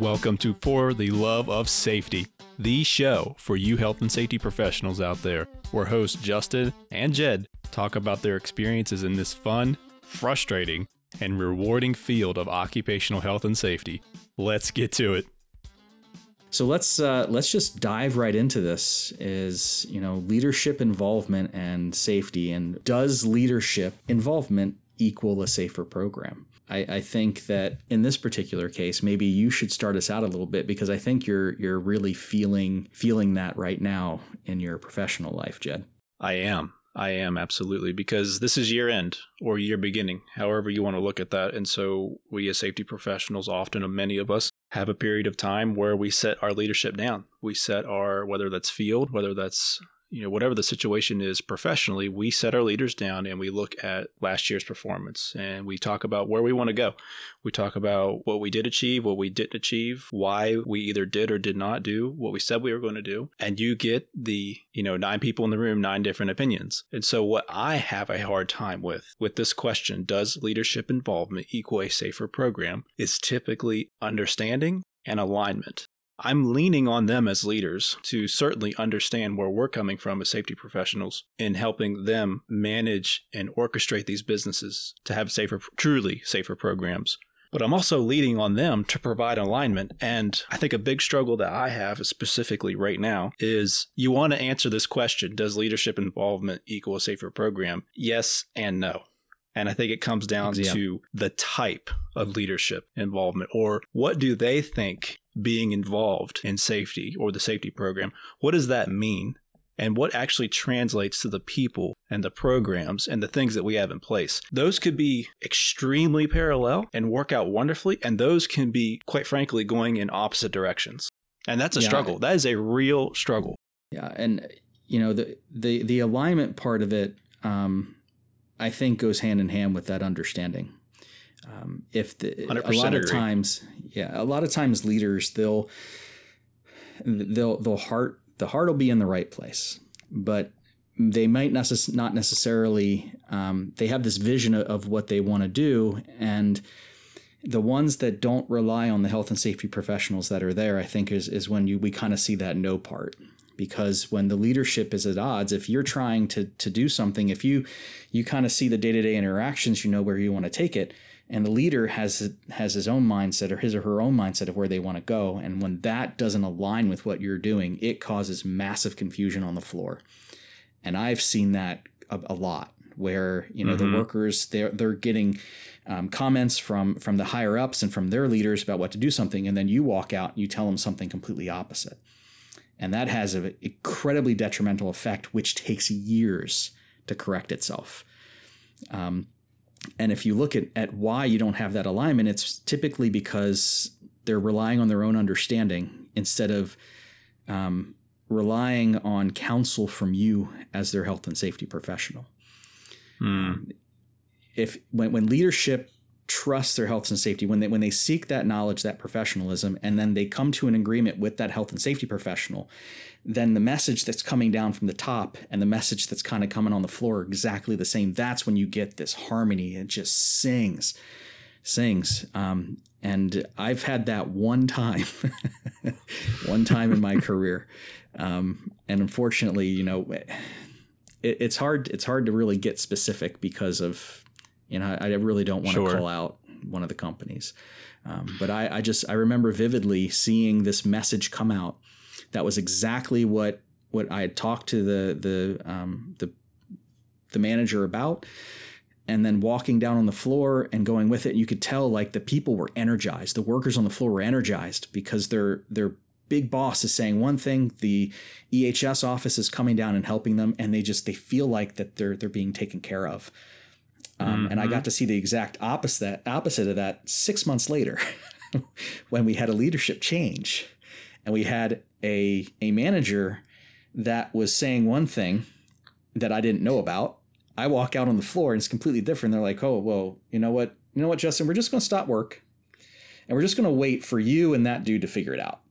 Welcome to For the Love of Safety, the show for you health and safety professionals out there, where hosts Justin and Jed talk about their experiences in this fun, frustrating, and rewarding field of occupational health and safety. Let's get to it. So let's uh, let's just dive right into this. Is you know leadership involvement and safety, and does leadership involvement equal a safer program? I, I, think that in this particular case, maybe you should start us out a little bit because I think you're you're really feeling feeling that right now in your professional life, Jed. I am. I am absolutely because this is year end or year beginning, however you want to look at that. And so we as safety professionals, often many of us have a period of time where we set our leadership down. We set our whether that's field, whether that's you know, whatever the situation is professionally, we set our leaders down and we look at last year's performance and we talk about where we want to go. We talk about what we did achieve, what we didn't achieve, why we either did or did not do what we said we were going to do. And you get the, you know, nine people in the room, nine different opinions. And so what I have a hard time with, with this question, does leadership involvement equal a safer program, is typically understanding and alignment. I'm leaning on them as leaders to certainly understand where we're coming from as safety professionals in helping them manage and orchestrate these businesses to have safer, truly safer programs. But I'm also leading on them to provide alignment. And I think a big struggle that I have specifically right now is you want to answer this question Does leadership involvement equal a safer program? Yes and no. And I think it comes down yeah. to the type of leadership involvement or what do they think being involved in safety or the safety program, what does that mean? And what actually translates to the people and the programs and the things that we have in place. Those could be extremely parallel and work out wonderfully. And those can be, quite frankly, going in opposite directions. And that's a yeah. struggle. That is a real struggle. Yeah. And, you know, the, the, the alignment part of it, um, I think goes hand in hand with that understanding. Um, if the, a lot of times, yeah, a lot of times leaders they'll they'll they'll heart the heart will be in the right place, but they might necess- not necessarily um, they have this vision of, of what they want to do and the ones that don't rely on the health and safety professionals that are there, I think is is when you we kind of see that no part because when the leadership is at odds if you're trying to to do something if you you kind of see the day-to-day interactions you know where you want to take it and the leader has has his own mindset or his or her own mindset of where they want to go and when that doesn't align with what you're doing it causes massive confusion on the floor and i've seen that a, a lot where you know mm-hmm. the workers they're they're getting um, comments from from the higher ups and from their leaders about what to do something and then you walk out and you tell them something completely opposite and that has an incredibly detrimental effect, which takes years to correct itself. Um, and if you look at, at why you don't have that alignment, it's typically because they're relying on their own understanding instead of um, relying on counsel from you as their health and safety professional. Hmm. If when, when leadership trust their health and safety. When they when they seek that knowledge that professionalism and then they come to an agreement with that health and safety professional then the message that's coming down from the top and the message that's kind of coming on the floor are exactly the same. That's when you get this harmony. It just sings sings. Um, and i've had that one time one time in my career. Um, and unfortunately you know it, it's hard it's hard to really get specific because of you know, I, I really don't want sure. to call out one of the companies. Um, but I, I just I remember vividly seeing this message come out. That was exactly what what I had talked to the the um, the the manager about, and then walking down on the floor and going with it. And you could tell like the people were energized. The workers on the floor were energized because their their big boss is saying one thing, the EHS office is coming down and helping them, and they just they feel like that they're they're being taken care of. Um, mm-hmm. And I got mm-hmm. to see the exact opposite opposite of that six months later, when we had a leadership change, and we had a a manager that was saying one thing that I didn't know about. I walk out on the floor and it's completely different. They're like, "Oh, well, you know what? You know what, Justin? We're just going to stop work, and we're just going to wait for you and that dude to figure it out."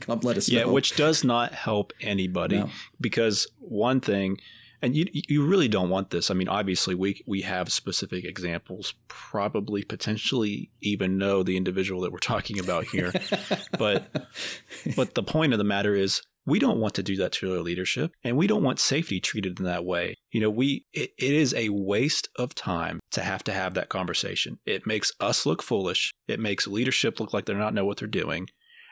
Come let us yeah, know. which does not help anybody no. because one thing and you you really don't want this. I mean, obviously we we have specific examples, probably potentially even know the individual that we're talking about here. but but the point of the matter is we don't want to do that to our leadership and we don't want safety treated in that way. You know, we it, it is a waste of time to have to have that conversation. It makes us look foolish. It makes leadership look like they're not know what they're doing.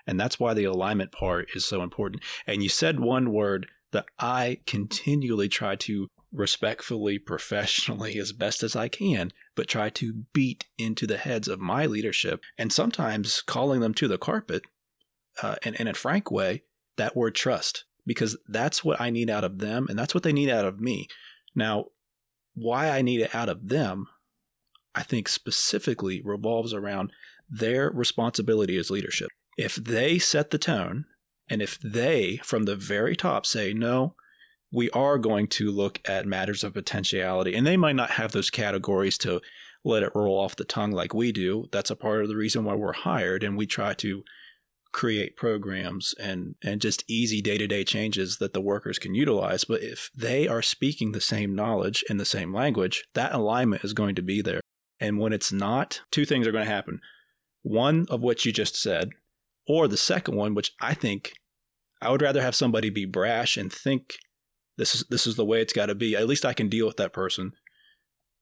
And that's why the alignment part is so important. And you said one word that I continually try to respectfully, professionally, as best as I can, but try to beat into the heads of my leadership and sometimes calling them to the carpet uh, in, in a frank way, that word trust, because that's what I need out of them and that's what they need out of me. Now, why I need it out of them, I think specifically revolves around their responsibility as leadership. If they set the tone and if they, from the very top, say, no, we are going to look at matters of potentiality, and they might not have those categories to let it roll off the tongue like we do. That's a part of the reason why we're hired, and we try to create programs and and just easy day-to-day changes that the workers can utilize but if they are speaking the same knowledge in the same language that alignment is going to be there and when it's not two things are going to happen one of what you just said or the second one, which I think I would rather have somebody be brash and think this is this is the way it's got to be. At least I can deal with that person.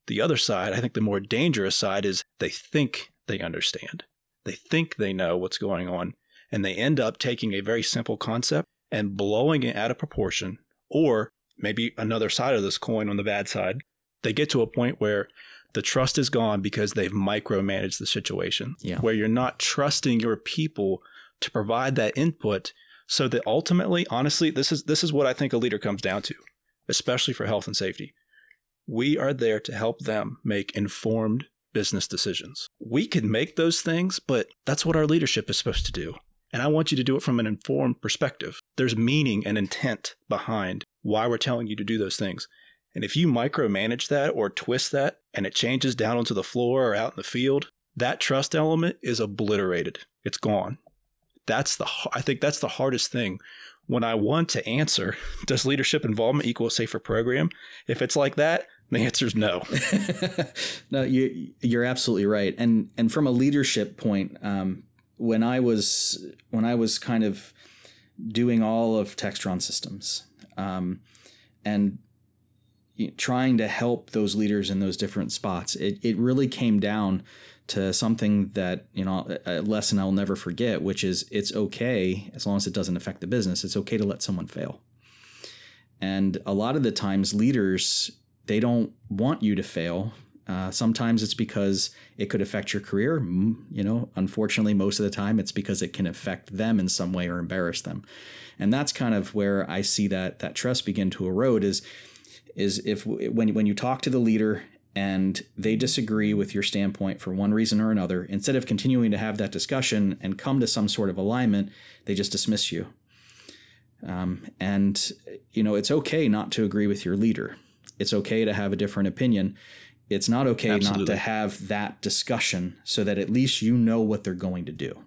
The other side, I think the more dangerous side is they think they understand. They think they know what's going on and they end up taking a very simple concept and blowing it out of proportion or maybe another side of this coin on the bad side. They get to a point where the trust is gone because they've micromanaged the situation. Yeah. Where you're not trusting your people to provide that input so that ultimately, honestly, this is this is what I think a leader comes down to, especially for health and safety. We are there to help them make informed business decisions. We can make those things, but that's what our leadership is supposed to do. And I want you to do it from an informed perspective. There's meaning and intent behind why we're telling you to do those things. And if you micromanage that or twist that and it changes down onto the floor or out in the field, that trust element is obliterated. It's gone that's the I think that's the hardest thing when I want to answer, does leadership involvement equal a safer program? If it's like that, the answer is no. no, you you're absolutely right. And and from a leadership point, um, when I was when I was kind of doing all of Textron systems, um, and trying to help those leaders in those different spots, it it really came down to something that you know a lesson I'll never forget, which is it's okay as long as it doesn't affect the business. It's okay to let someone fail. And a lot of the times, leaders they don't want you to fail. Uh, sometimes it's because it could affect your career. You know, unfortunately, most of the time it's because it can affect them in some way or embarrass them. And that's kind of where I see that that trust begin to erode. Is is if when when you talk to the leader and they disagree with your standpoint for one reason or another, instead of continuing to have that discussion and come to some sort of alignment, they just dismiss you. Um, and, you know, it's okay not to agree with your leader. It's okay to have a different opinion. It's not okay Absolutely. not to have that discussion so that at least you know what they're going to do.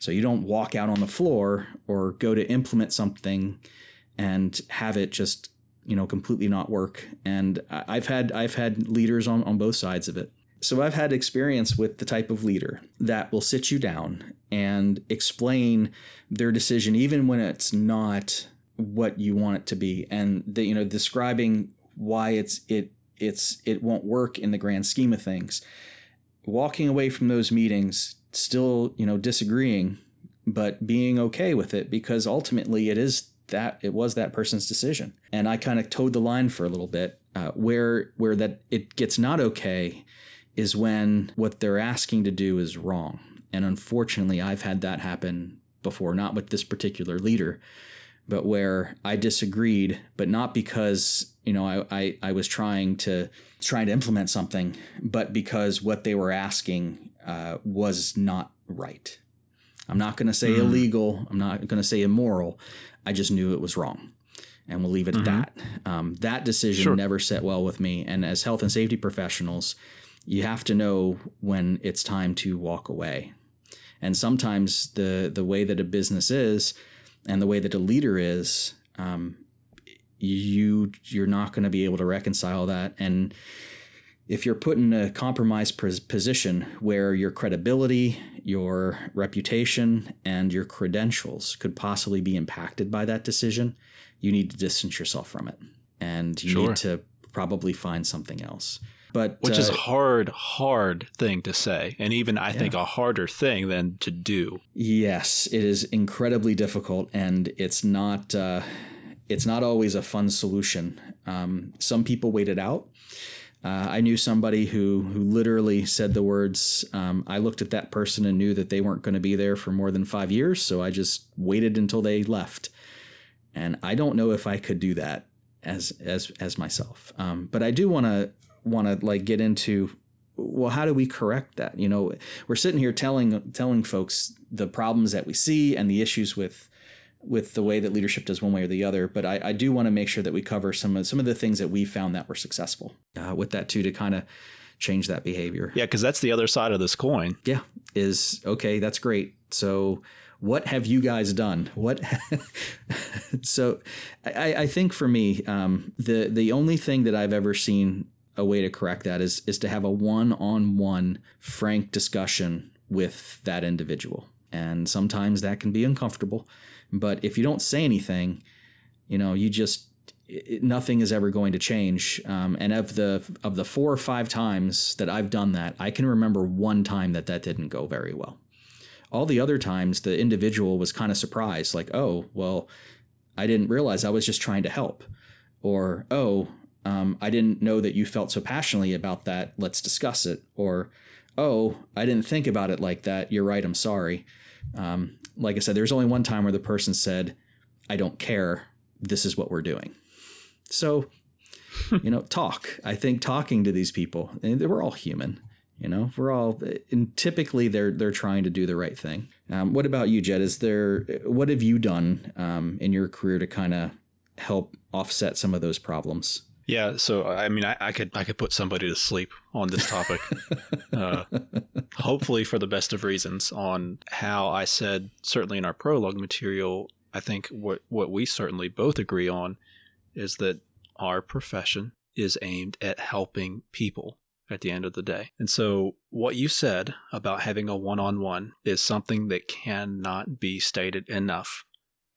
So you don't walk out on the floor or go to implement something and have it just you know completely not work. And i've had i've had leaders on on both sides of it. So i've had experience with the type of leader that will sit you down and explain their decision even when it's not what you want it to be. And the, you know describing why it's it it's it won't work in the grand scheme of things. Walking away from those meetings still you know disagreeing but being okay with it because ultimately it is that it was that person's decision. And I kind of toed the line for a little bit. Uh, where where that it gets not okay is when what they're asking to do is wrong. And unfortunately, I've had that happen before, not with this particular leader, but where I disagreed, but not because you know I, I, I was trying to trying to implement something, but because what they were asking uh, was not right. I'm not going to say mm. illegal. I'm not going to say immoral. I just knew it was wrong. And we'll leave it mm-hmm. at that. Um, that decision sure. never set well with me. And as health and safety professionals, you have to know when it's time to walk away. And sometimes the the way that a business is, and the way that a leader is, um, you you're not going to be able to reconcile that and if you're put in a compromised position where your credibility, your reputation, and your credentials could possibly be impacted by that decision, you need to distance yourself from it. And you sure. need to probably find something else. But which uh, is a hard, hard thing to say, and even I yeah. think a harder thing than to do. Yes, it is incredibly difficult, and it's not. Uh, it's not always a fun solution. Um, some people wait it out. Uh, I knew somebody who who literally said the words. Um, I looked at that person and knew that they weren't going to be there for more than five years, so I just waited until they left. And I don't know if I could do that as as as myself. Um, but I do want to want to like get into well, how do we correct that? You know, we're sitting here telling telling folks the problems that we see and the issues with with the way that leadership does one way or the other. But I, I do want to make sure that we cover some of some of the things that we found that were successful uh, with that too to kind of change that behavior. Yeah, because that's the other side of this coin. Yeah, is okay. That's great. So what have you guys done? What? so I, I, think for me, um, the the only thing that I've ever seen a way to correct that is is to have a one on one frank discussion with that individual. And sometimes that can be uncomfortable. But if you don't say anything, you know, you just it, nothing is ever going to change. Um, and of the of the four or five times that I've done that, I can remember one time that that didn't go very well. All the other times, the individual was kind of surprised, like, "Oh, well, I didn't realize I was just trying to help," or "Oh, um, I didn't know that you felt so passionately about that. Let's discuss it," or "Oh, I didn't think about it like that. You're right. I'm sorry." Um, like I said, there's only one time where the person said, I don't care. This is what we're doing. So, you know, talk. I think talking to these people, and we're all human. You know, we're all, and typically they're they're trying to do the right thing. Um, what about you, Jed? Is there what have you done um, in your career to kind of help offset some of those problems? Yeah, so I mean, I, I, could I could put somebody to sleep on this topic, uh, hopefully for the best of reasons. On how I said certainly in our prologue material, I think what what we certainly both agree on is that our profession is aimed at helping people at the end of the day. And so what you said about having a one-on-one is something that cannot be stated enough.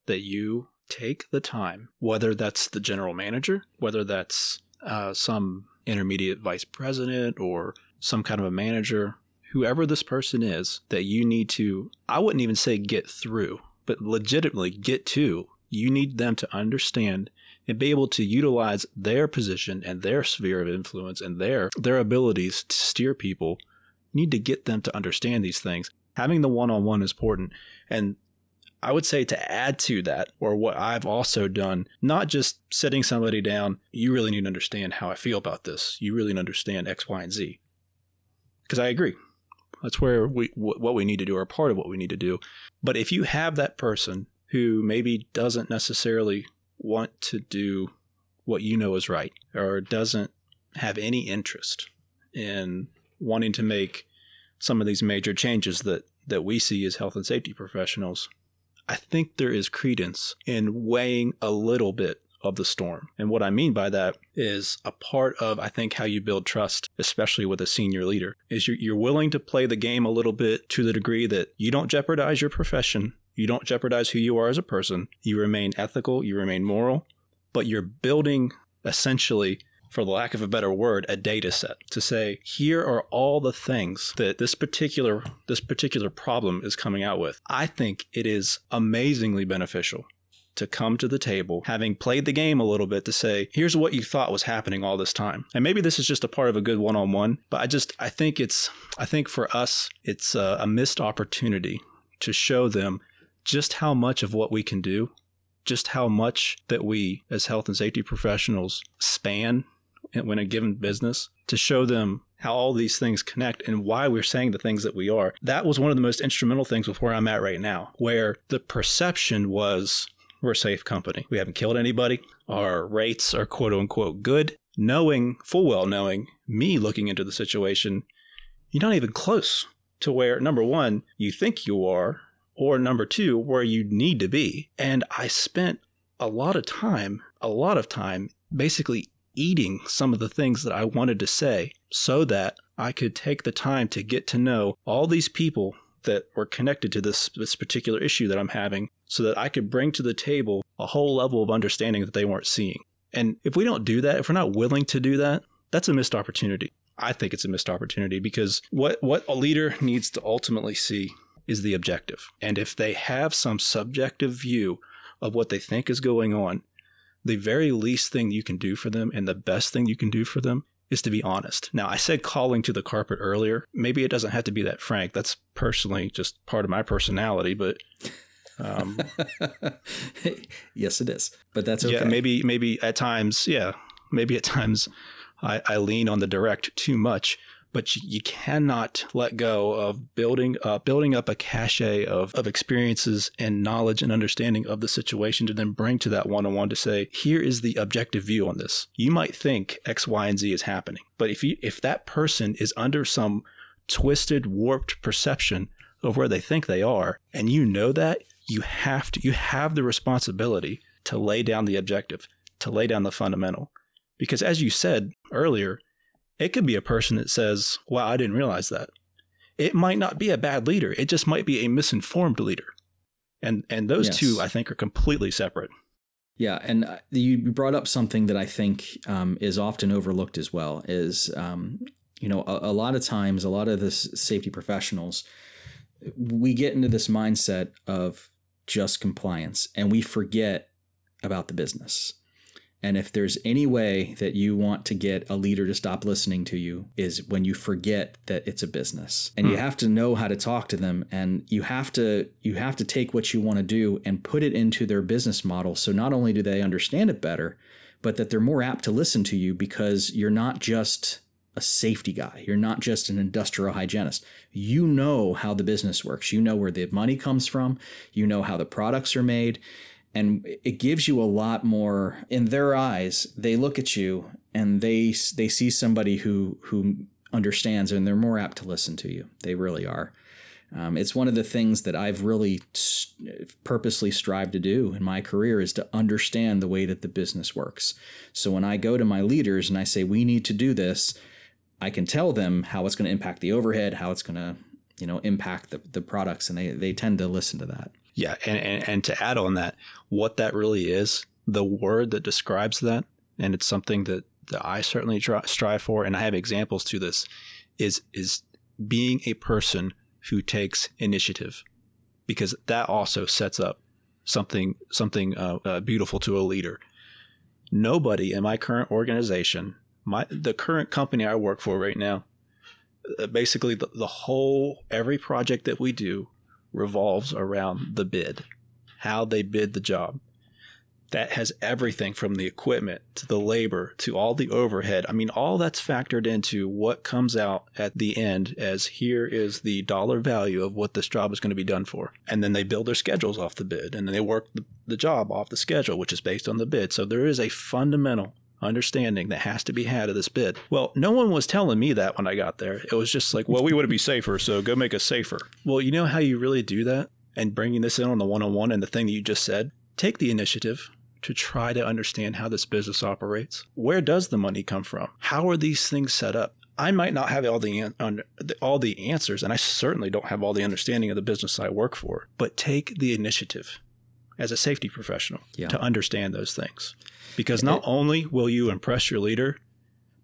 That you take the time, whether that's the general manager, whether that's uh, some intermediate vice president or some kind of a manager, whoever this person is, that you need to, I wouldn't even say get through, but legitimately get to. You need them to understand and be able to utilize their position and their sphere of influence and their their abilities to steer people. You need to get them to understand these things. Having the one-on-one is important. And I would say to add to that, or what I've also done, not just sitting somebody down, you really need to understand how I feel about this. You really need to understand X, Y, and Z. Because I agree. That's where we what we need to do, or part of what we need to do. But if you have that person who maybe doesn't necessarily want to do what you know is right, or doesn't have any interest in wanting to make some of these major changes that that we see as health and safety professionals, I think there is credence in weighing a little bit of the storm. And what I mean by that is a part of, I think, how you build trust, especially with a senior leader, is you're, you're willing to play the game a little bit to the degree that you don't jeopardize your profession, you don't jeopardize who you are as a person, you remain ethical, you remain moral, but you're building essentially for the lack of a better word, a data set to say, here are all the things that this particular this particular problem is coming out with. I think it is amazingly beneficial to come to the table, having played the game a little bit, to say, here's what you thought was happening all this time. And maybe this is just a part of a good one on one, but I just, I think it's, I think for us, it's a, a missed opportunity to show them just how much of what we can do, just how much that we as health and safety professionals span when a given business to show them how all these things connect and why we're saying the things that we are. That was one of the most instrumental things with where I'm at right now, where the perception was we're a safe company. We haven't killed anybody. Our rates are quote unquote good. Knowing, full well knowing, me looking into the situation, you're not even close to where, number one, you think you are, or number two, where you need to be. And I spent a lot of time, a lot of time, basically eating some of the things that I wanted to say so that I could take the time to get to know all these people that were connected to this, this particular issue that I'm having so that I could bring to the table a whole level of understanding that they weren't seeing. And if we don't do that, if we're not willing to do that, that's a missed opportunity. I think it's a missed opportunity because what, what a leader needs to ultimately see is the objective. And if they have some subjective view of what they think is going on, the very least thing you can do for them and the best thing you can do for them is to be honest. Now, I said calling to the carpet earlier. Maybe it doesn't have to be that frank. That's personally just part of my personality, but um, yes, it is. But that's okay. Yeah, maybe maybe at times, yeah, maybe at times I, I lean on the direct too much but you, cannot let go of building up building up a cache of, of experiences and knowledge and understanding of the situation to then bring to that one-on-one to say here is the objective view on this. You might think x y and z is happening but if you if that person is under some twisted warped perception of where they think they are and you know that you have to you have the responsibility to lay down the objective to lay down the fundamental. Because as you said earlier it could be a person that says, Wow, I didn't realize that. It might not be a bad leader, it just might be a misinformed leader. And, and those yes. two, I think, are completely separate. Yeah, and uh, you brought up something that I think um, is often overlooked as well. Is um, you know a, a, lot of times, a lot of the safety professionals, we get into this mindset of just compliance, and we forget about the business. And if there's any way that you want to get a leader to stop listening to you is when you forget that it's a business. And mm. you hmm. have to know how to talk to them and you have to you have to take what you want to do and put it into their business model so not only do they understand it better, but that they're more apt to listen to you because you're not just a safety guy. You're not just an industrial hygienist. You know how the business works. You know where the money comes from. You know how the products are made and it gives you a lot more in their eyes they look at you and they they see somebody who who understands and they're more apt to listen to you they really are um, it's one of the things that I've really purposely strived to do in my career is to understand the way that the business works. So when I go to my leaders and I say we need to do this, I can tell them how it's going to impact the overhead, how it's going to you know impact the, the products, and they they tend to listen to that. Yeah, and, and, and to add on that, what that really is, the word that describes that, and it's something that, that I certainly try, strive for, and I have examples to this, is is being a person who takes initiative, because that also sets up something something uh, uh, beautiful to a leader. Nobody in my current organization, my the current company I work for right now, uh, basically the, the whole every project that we do revolves around the bid, how they bid the job. That has everything from the equipment to the labor to all the overhead. I mean, all that's factored into what comes out at the end as here is the dollar value of what this job is going to be done for. And then they build their schedules off the bid and then they work the, the job off the schedule, which is based on the bid. So there is a fundamental understanding that has to be had of this bid. Well, no one was telling me that when I got there. It was just like, well, we want to be safer, so go make us safer. Well, you know how you really do that? And bringing this in on the one on one and the thing that you just said, take the initiative to try to understand how this business operates. Where does the money come from? How are these things set up? I might not have all the all the answers, and I certainly don't have all the understanding of the business I work for. But take the initiative as a safety professional yeah. to understand those things. Because not it, only will you impress your leader,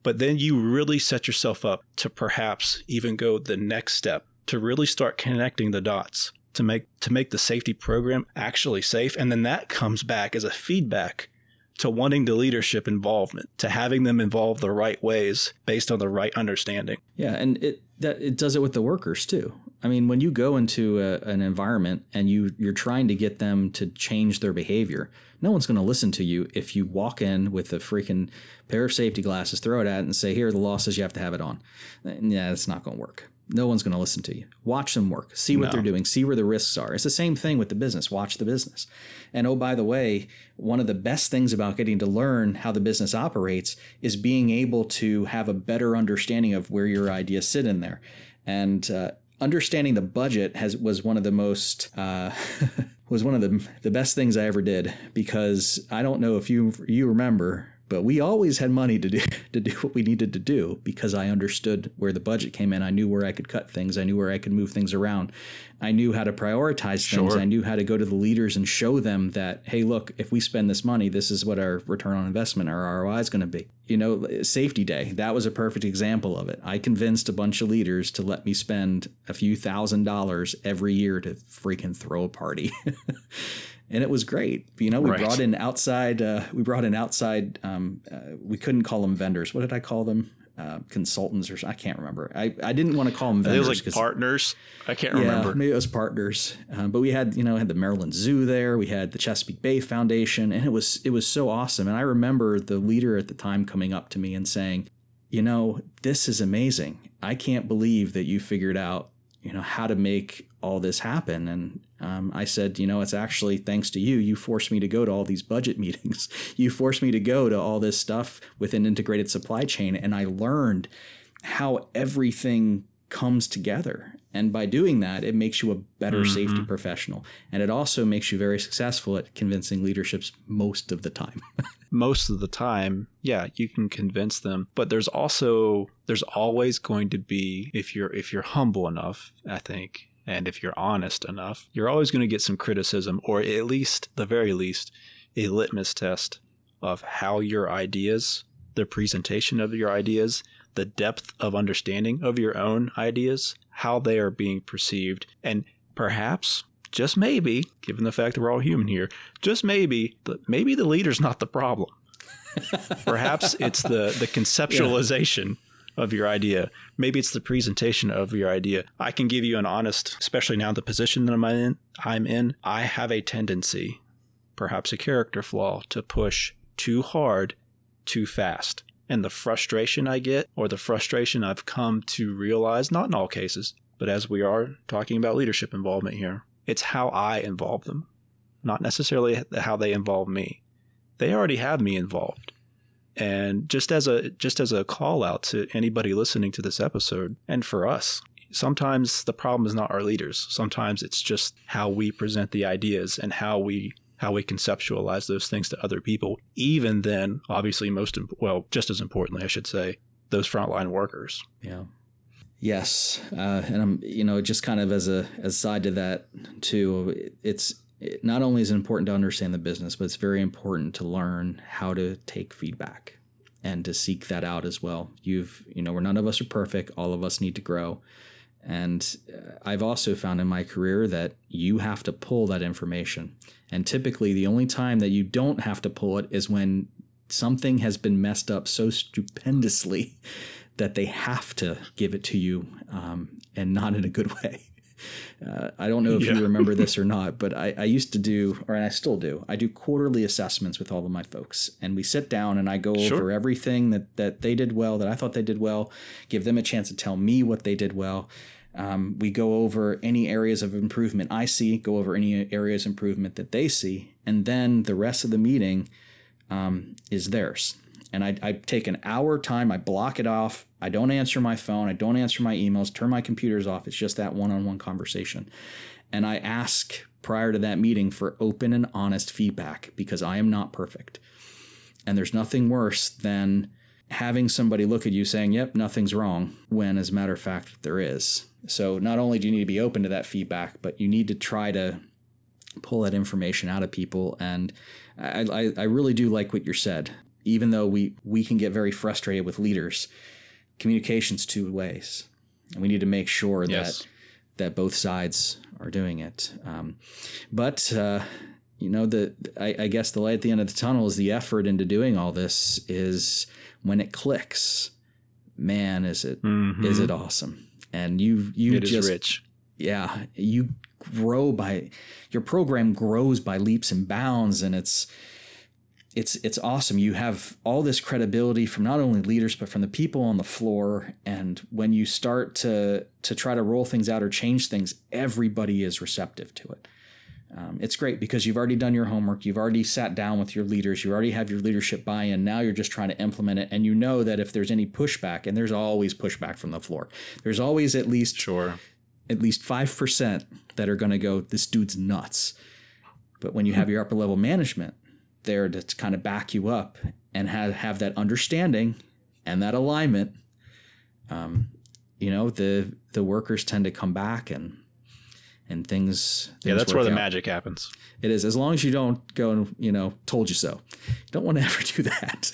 but then you really set yourself up to perhaps even go the next step to really start connecting the dots to make to make the safety program actually safe and then that comes back as a feedback to wanting the leadership involvement to having them involved the right ways based on the right understanding yeah and it that it does it with the workers too I mean, when you go into a, an environment and you you're trying to get them to change their behavior, no one's going to listen to you if you walk in with a freaking pair of safety glasses, throw it at it, and say, "Here are the losses. You have to have it on." Yeah, it's not going to work. No one's going to listen to you. Watch them work. See what no. they're doing. See where the risks are. It's the same thing with the business. Watch the business. And oh, by the way, one of the best things about getting to learn how the business operates is being able to have a better understanding of where your ideas sit in there. And uh, understanding the budget has was one of the most uh, was one of the the best things I ever did because I don't know if you you remember but we always had money to do to do what we needed to do because I understood where the budget came in. I knew where I could cut things. I knew where I could move things around. I knew how to prioritize things. Sure. I knew how to go to the leaders and show them that, hey, look, if we spend this money, this is what our return on investment, our ROI is going to be. You know, safety day, that was a perfect example of it. I convinced a bunch of leaders to let me spend a few thousand dollars every year to freaking throw a party. and it was great. You know, we right. brought in outside. Uh, we brought in outside. Um, uh, we couldn't call them vendors. What did I call them? Uh, consultants or I can't remember. I, I didn't want to call them vendors. It was like partners. I can't yeah, remember. Maybe it was partners. Um, but we had you know had the Maryland Zoo there. We had the Chesapeake Bay Foundation, and it was it was so awesome. And I remember the leader at the time coming up to me and saying, "You know, this is amazing. I can't believe that you figured out you know how to make all this happen and um, i said you know it's actually thanks to you you forced me to go to all these budget meetings you forced me to go to all this stuff with an integrated supply chain and i learned how everything comes together and by doing that it makes you a better mm-hmm. safety professional and it also makes you very successful at convincing leaderships most of the time most of the time, yeah, you can convince them. But there's also there's always going to be if you're if you're humble enough, I think, and if you're honest enough, you're always going to get some criticism or at least the very least a litmus test of how your ideas, the presentation of your ideas, the depth of understanding of your own ideas, how they are being perceived, and perhaps just maybe, given the fact that we're all human here, just maybe, maybe the leader's not the problem. Perhaps it's the the conceptualization. Of your idea. Maybe it's the presentation of your idea. I can give you an honest, especially now the position that I'm in. I'm in. I have a tendency, perhaps a character flaw, to push too hard, too fast. And the frustration I get, or the frustration I've come to realize, not in all cases, but as we are talking about leadership involvement here, it's how I involve them, not necessarily how they involve me. They already have me involved. And just as a just as a call out to anybody listening to this episode and for us, sometimes the problem is not our leaders. Sometimes it's just how we present the ideas and how we how we conceptualize those things to other people. Even then, obviously most well, just as importantly, I should say, those frontline workers. Yeah. Yes, uh, and I'm you know just kind of as a as side to that too. It's it not only is it important to understand the business, but it's very important to learn how to take feedback and to seek that out as well. You've you know, where none of us are perfect. All of us need to grow. And uh, I've also found in my career that you have to pull that information. And typically, the only time that you don't have to pull it is when something has been messed up so stupendously that they have to give it to you um, and not in a good way. Uh, I don't know if yeah. you remember this or not, but I, I, used to do, or I still do, I do quarterly assessments with all of my folks. And we sit down and I go sure. over everything that, that they did well, that I thought they did well, give them a chance to tell me what they did well. Um, we go over any areas of improvement I see, go over any areas of improvement that they see. And then the rest of the meeting um, is theirs and I, I take an hour time i block it off i don't answer my phone i don't answer my emails turn my computers off it's just that one-on-one conversation. And i ask prior to that meeting for open and honest feedback because i am not perfect. And there's nothing worse than having somebody look at you saying yep nothing's wrong when as a matter of fact there is. So not only do you need to be open to that feedback but you need to try to pull that information out of people. And I, I, I really do like what you said even though we we can get very frustrated with leaders, communication's two ways, and we need to make sure yes. that that both sides are doing it. Um, but uh, you know, the I, I, guess the light at the end of the tunnel is the effort into doing all this is when it clicks. Man, is it mm-hmm. is it awesome? And you you it just rich. Yeah, you grow by your program grows by leaps and bounds, and it's it's it's awesome. You have all this credibility from not only leaders but from the people on the floor. And when you start to to try to roll things out or change things, everybody is receptive to it. Um, it's great because you've already done your homework. You've already sat down with your leaders. You already have your leadership buy-in. Now you're just trying to implement it, and you know that if there's any pushback, and there's always pushback from the floor, there's always at least sure at least five percent that are going to go, "This dude's nuts." But when you have your upper level management there to kind of back you up and have, have that understanding and that alignment, um, you know, the the workers tend to come back and and things, things yeah that's where the out. magic happens. It is as long as you don't go and you know told you so. You don't want to ever do that.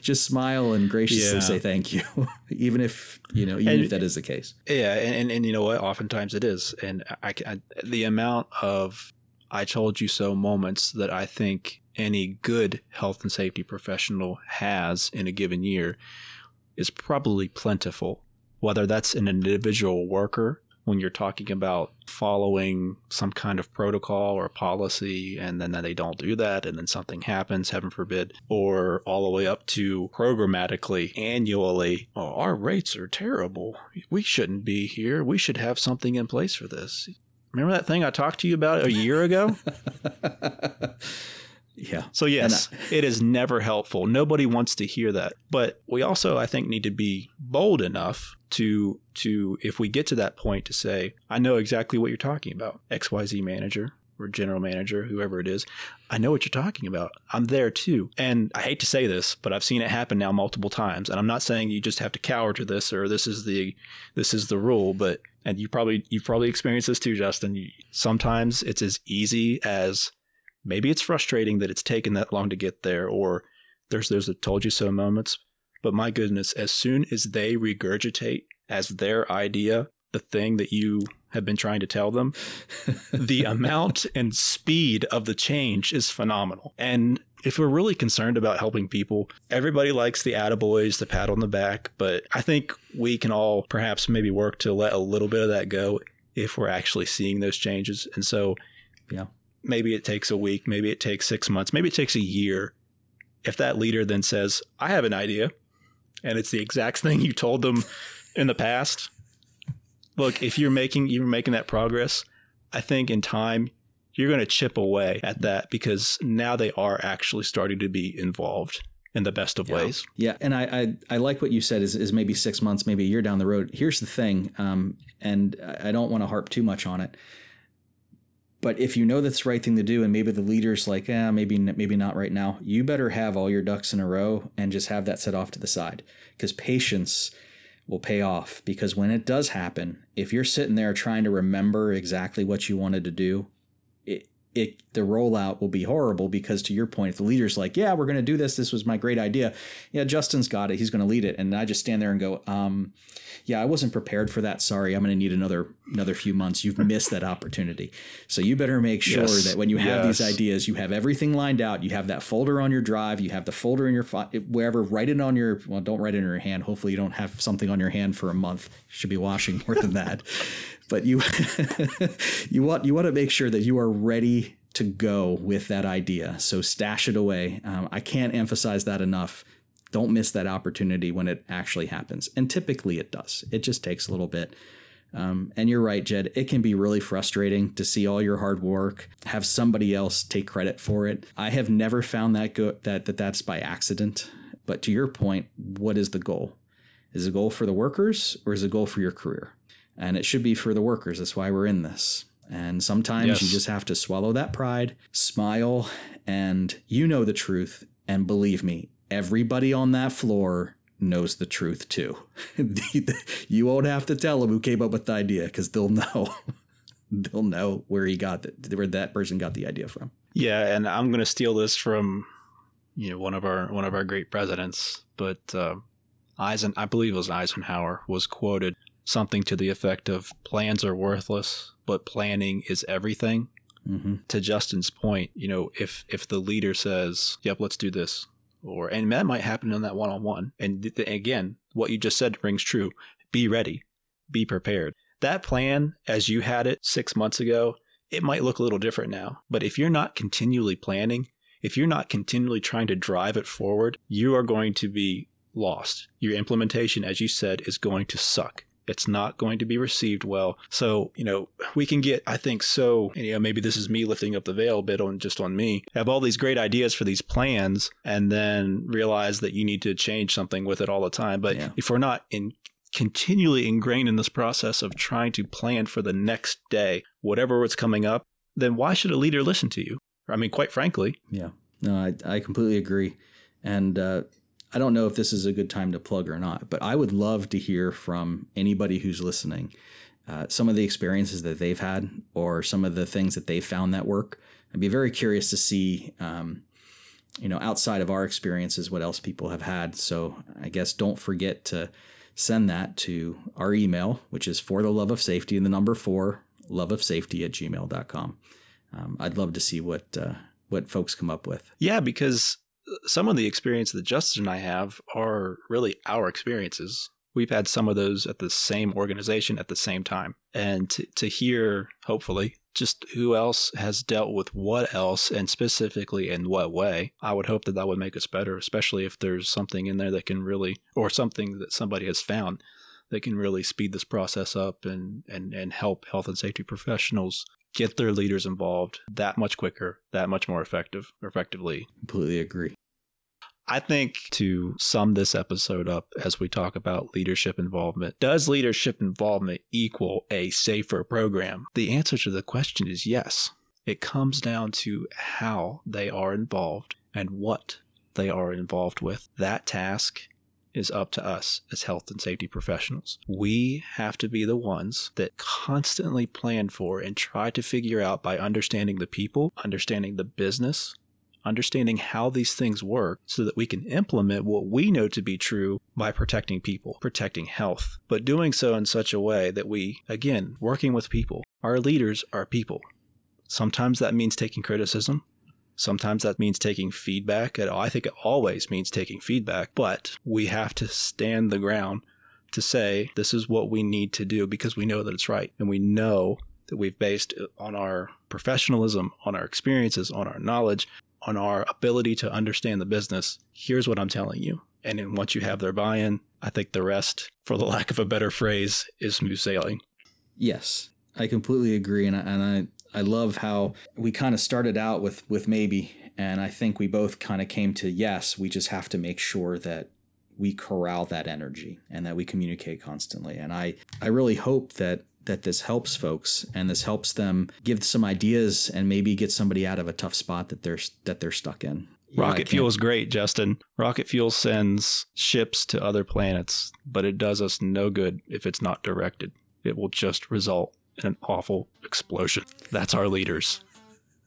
Just smile and graciously yeah. say thank you even if you know even and, if that is the case. Yeah and, and, and you know what? Oftentimes it is and I, I the amount of i told you so moments that i think any good health and safety professional has in a given year is probably plentiful. Whether that's an individual worker when you're talking about following some kind of protocol or policy and then they don't do that and then something happens heaven forbid or all the way up to programmatically annually oh our rates are terrible. We shouldn't be here. We should have something in place for this. Remember that thing i talked to you about a year ago Yeah. So yes, I, it is never helpful. Nobody wants to hear that. But we also I think need to be bold enough to to if we get to that point to say, I know exactly what you're talking about. XYZ manager or general manager, whoever it is, I know what you're talking about. I'm there too. And I hate to say this, but I've seen it happen now multiple times. And I'm not saying you just have to cower to this or this is the this is the rule, but and you probably you've probably experienced this too, Justin. Sometimes it's as easy as maybe it's frustrating that it's taken that long to get there or there's there's a told you so moments but my goodness as soon as they regurgitate as their idea the thing that you have been trying to tell them the amount and speed of the change is phenomenal. And if we're really concerned about helping people everybody likes the attaboys the pat on the back but i think we can all perhaps maybe work to let a little bit of that go if we're actually seeing those changes. And so yeah maybe it takes a week, maybe it takes six months, maybe it takes a year. If that leader then says, I have an idea, and it's the exact thing you told them in the past, look, if you're making you're making that progress, I think in time you're going to chip away at that because now they are actually starting to be involved in the best of yeah. ways. Yeah, and I, I, I like what you said is is maybe six months, maybe a year down the road. Here's the thing, um, and I don't want to harp too much on it. But if you know that's the right thing to do, and maybe the leader's like, eh, maybe maybe not right now, you better have all your ducks in a row and just have that set off to the side because patience will pay off. Because when it does happen, if you're sitting there trying to remember exactly what you wanted to do, it, it the rollout will be horrible because to your point, if the leader's like, yeah, we're going to do this. This was my great idea. Yeah, Justin's got it. He's going to lead it. And I just stand there and go, um, yeah, I wasn't prepared for that. Sorry, I'm going to need another another few months. You've missed that opportunity. So you better make sure yes. that when you have yes. these ideas, you have everything lined out. You have that folder on your drive. You have the folder in your wherever. Write it on your well, don't write it in your hand. Hopefully, you don't have something on your hand for a month. You should be washing more than that. But you you want you want to make sure that you are ready to go with that idea. So stash it away. Um, I can't emphasize that enough. Don't miss that opportunity when it actually happens. And typically it does. It just takes a little bit. Um, and you're right, Jed. It can be really frustrating to see all your hard work, have somebody else take credit for it. I have never found that go- that that that's by accident. But to your point, what is the goal? Is the goal for the workers or is the goal for your career? And it should be for the workers. That's why we're in this. And sometimes yes. you just have to swallow that pride, smile, and you know the truth. And believe me, everybody on that floor knows the truth too. you won't have to tell them who came up with the idea because they'll know. they'll know where he got it, where that person got the idea from. Yeah, and I'm going to steal this from you know one of our one of our great presidents, but uh, Eisen, I believe it was Eisenhower, was quoted something to the effect of plans are worthless, but planning is everything. Mm-hmm. To Justin's point, you know, if if the leader says, "Yep, let's do this," or and that might happen on that one on one, and th- again, what you just said rings true. Be ready, be prepared. That plan, as you had it six months ago, it might look a little different now. But if you're not continually planning, if you're not continually trying to drive it forward, you are going to be lost. Your implementation, as you said, is going to suck. It's not going to be received well. So, you know, we can get, I think, so, you know, maybe this is me lifting up the veil a bit on just on me, have all these great ideas for these plans and then realize that you need to change something with it all the time. But yeah. if we're not in continually ingrained in this process of trying to plan for the next day, whatever what's coming up, then why should a leader listen to you? I mean, quite frankly. Yeah. No, I, I completely agree. And uh, I don't know if this is a good time to plug or not, but I would love to hear from anybody who's listening uh, some of the experiences that they've had or some of the things that they've found that work. I'd be very curious to see, um, you know, outside of our experiences, what else people have had. So I guess don't forget to send that to our email, which is for the love of safety and the number four, love of safety at gmail.com. Um, I'd love to see what, uh, what folks come up with. Yeah, because some of the experiences that Justin and I have are really our experiences. We've had some of those at the same organization at the same time. And to, to hear, hopefully, just who else has dealt with what else and specifically in what way, I would hope that that would make us better, especially if there's something in there that can really, or something that somebody has found that can really speed this process up and, and, and help health and safety professionals get their leaders involved that much quicker, that much more effective, effectively. Completely agree. I think to sum this episode up as we talk about leadership involvement, does leadership involvement equal a safer program? The answer to the question is yes. It comes down to how they are involved and what they are involved with. That task is up to us as health and safety professionals. We have to be the ones that constantly plan for and try to figure out by understanding the people, understanding the business, understanding how these things work so that we can implement what we know to be true by protecting people, protecting health, but doing so in such a way that we, again, working with people. Our leaders are people. Sometimes that means taking criticism. Sometimes that means taking feedback. I think it always means taking feedback, but we have to stand the ground to say this is what we need to do because we know that it's right. And we know that we've based on our professionalism, on our experiences, on our knowledge, on our ability to understand the business. Here's what I'm telling you. And then once you have their buy in, I think the rest, for the lack of a better phrase, is smooth sailing. Yes, I completely agree. And I, and I I love how we kind of started out with with maybe, and I think we both kind of came to yes. We just have to make sure that we corral that energy and that we communicate constantly. And I I really hope that that this helps folks and this helps them give some ideas and maybe get somebody out of a tough spot that they're that they're stuck in. Rocket fuel is great, Justin. Rocket fuel sends ships to other planets, but it does us no good if it's not directed. It will just result in an awful explosion. That's our leaders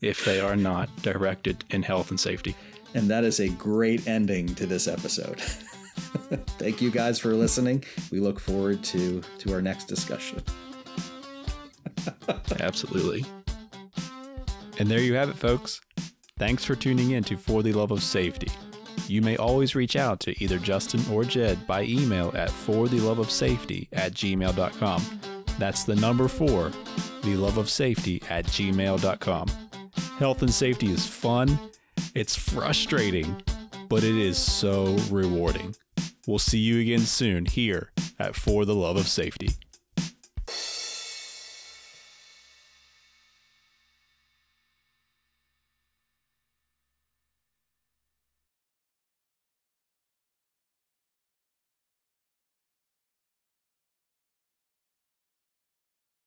if they are not directed in health and safety. And that is a great ending to this episode. Thank you guys for listening. We look forward to to our next discussion. Absolutely. And there you have it, folks. Thanks for tuning in to For the Love of Safety. You may always reach out to either Justin or Jed by email at fortheloveofsafety at gmail.com. That's the number four, the love of safety at gmail.com. Health and safety is fun, it's frustrating, but it is so rewarding. We'll see you again soon here at For the Love of Safety.